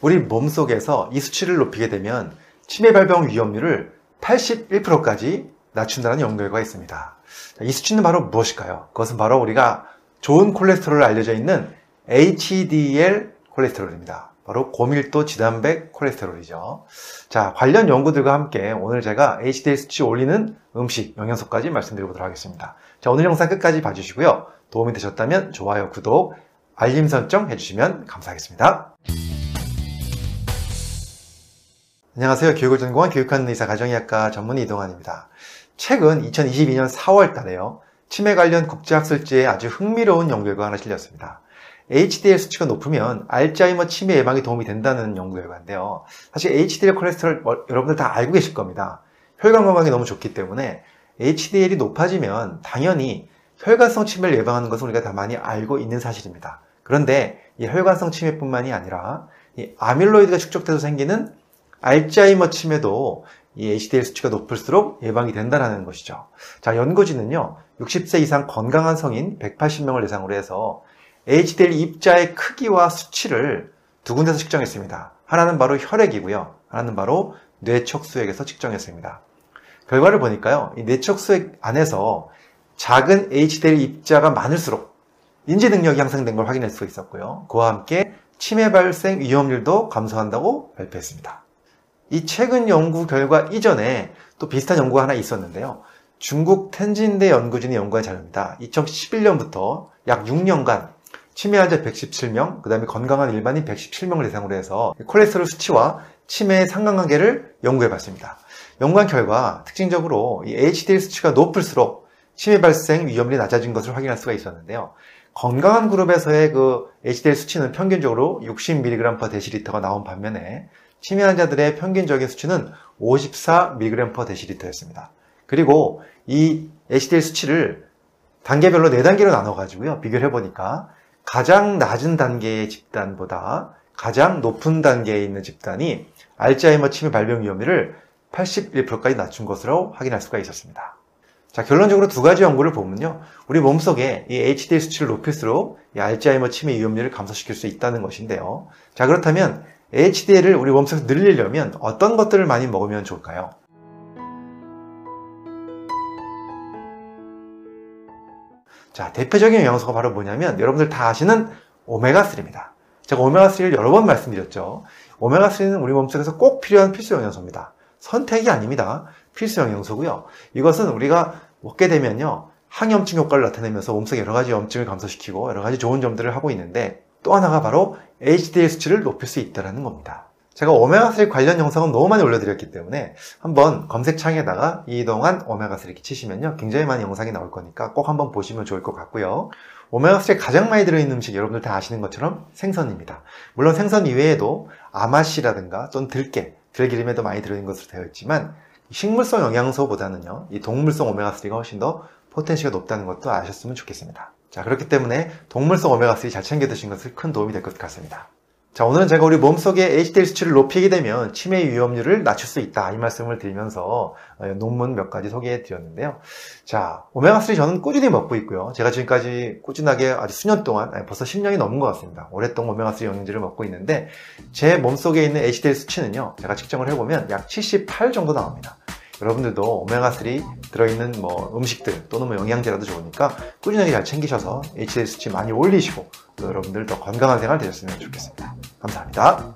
우리 몸속에서 이 수치를 높이게 되면 치매 발병 위험률을 81%까지 낮춘다는 연구 결과가 있습니다. 이 수치는 바로 무엇일까요? 그것은 바로 우리가 좋은 콜레스테롤로 알려져 있는 HDL 콜레스테롤입니다. 바로 고밀도 지단백 콜레스테롤이죠. 자, 관련 연구들과 함께 오늘 제가 HDL 수치 올리는 음식, 영양소까지 말씀드려보도록 하겠습니다. 자, 오늘 영상 끝까지 봐주시고요. 도움이 되셨다면 좋아요, 구독, 알림 설정 해주시면 감사하겠습니다. 안녕하세요. 교육을 전공한 교육하는 의사 가정의학과 전문의 이동환입니다. 최근 2022년 4월 달에요. 치매 관련 국제학술지에 아주 흥미로운 연구 결과가 하나 실렸습니다. HDL 수치가 높으면 알츠하이머 치매 예방에 도움이 된다는 연구 결과인데요. 사실 HDL 콜레스테롤 뭐 여러분들 다 알고 계실 겁니다. 혈관 건강에 너무 좋기 때문에 HDL이 높아지면 당연히 혈관성 치매를 예방하는 것은 우리가 다 많이 알고 있는 사실입니다. 그런데 이 혈관성 치매뿐만이 아니라 이 아밀로이드가 축적돼서 생기는 알츠하이머 치매도 이 HDL 수치가 높을수록 예방이 된다는 것이죠. 자, 연구진은요, 60세 이상 건강한 성인 180명을 대상으로 해서 HDL 입자의 크기와 수치를 두 군데서 측정했습니다. 하나는 바로 혈액이고요. 하나는 바로 뇌척수액에서 측정했습니다. 결과를 보니까요, 이 뇌척수액 안에서 작은 HDL 입자가 많을수록 인지 능력이 향상된 걸 확인할 수 있었고요. 그와 함께 치매 발생 위험률도 감소한다고 발표했습니다. 이 최근 연구 결과 이전에 또 비슷한 연구가 하나 있었는데요. 중국 텐진대 연구진의 연구한 자료입니다. 2011년부터 약 6년간 치매 환자 117명, 그 다음에 건강한 일반인 117명을 대상으로 해서 콜레스테롤 수치와 치매의 상관관계를 연구해 봤습니다. 연구한 결과 특징적으로 이 HDL 수치가 높을수록 치매 발생 위험률이 낮아진 것을 확인할 수가 있었는데요. 건강한 그룹에서의 그 HDL 수치는 평균적으로 60mg/dl가 나온 반면에 치매 환자들의 평균적인 수치는 54mg/dl였습니다. 그리고 이 HDL 수치를 단계별로 4단계로 나눠가지고요. 비교를 해보니까 가장 낮은 단계의 집단보다 가장 높은 단계에 있는 집단이 알츠하이머 치매 발병 위험률을 81%까지 낮춘 것으로 확인할 수가 있었습니다. 자, 결론적으로 두 가지 연구를 보면요. 우리 몸속에 이 HDL 수치를 높일수록 이 알츠하이머 치매 위험률을 감소시킬 수 있다는 것인데요. 자, 그렇다면 HDL을 우리 몸속에서 늘리려면 어떤 것들을 많이 먹으면 좋을까요? 자, 대표적인 영양소가 바로 뭐냐면 여러분들 다 아시는 오메가3입니다. 제가 오메가3를 여러 번 말씀드렸죠. 오메가3는 우리 몸속에서 꼭 필요한 필수 영양소입니다. 선택이 아닙니다. 필수 영양소고요. 이것은 우리가 먹게 되면요. 항염증 효과를 나타내면서 몸속에 여러 가지 염증을 감소시키고 여러 가지 좋은 점들을 하고 있는데 또 하나가 바로 HDL 수치를 높일 수 있다는 겁니다. 제가 오메가3 관련 영상은 너무 많이 올려드렸기 때문에 한번 검색창에다가 이동안 오메가3 이렇게 치시면요. 굉장히 많은 영상이 나올 거니까 꼭 한번 보시면 좋을 것 같고요. 오메가3에 가장 많이 들어있는 음식 여러분들 다 아시는 것처럼 생선입니다. 물론 생선 이외에도 아마씨라든가 또는 들깨, 들기름에도 많이 들어있는 것으로 되어 있지만 식물성 영양소보다는요. 이 동물성 오메가3가 훨씬 더 포텐시가 높다는 것도 아셨으면 좋겠습니다. 자, 그렇기 때문에 동물성 오메가3 잘 챙겨 드신 것을 큰 도움이 될 것 같습니다. 자, 오늘은 제가 우리 몸속의 HDL 수치를 높이게 되면 치매 위험률을 낮출 수 있다. 이 말씀을 드리면서 어, 논문 몇 가지 소개해 드렸는데요. 자, 오메가3 저는 꾸준히 먹고 있고요. 제가 지금까지 꾸준하게 아주 수년 동안, 벌써 10년이 넘은 것 같습니다. 오랫동안 오메가3 영양제를 먹고 있는데 제 몸속에 있는 HDL 수치는요. 제가 측정을 해보면 약 78 정도 나옵니다. 여러분들도 오메가3 들어있는 뭐 음식들 또는 뭐 영양제라도 좋으니까 꾸준하게 잘 챙기셔서 HDL 수치 많이 올리시고 여러분들 더 건강한 생활 되셨으면 좋겠습니다. 감사합니다.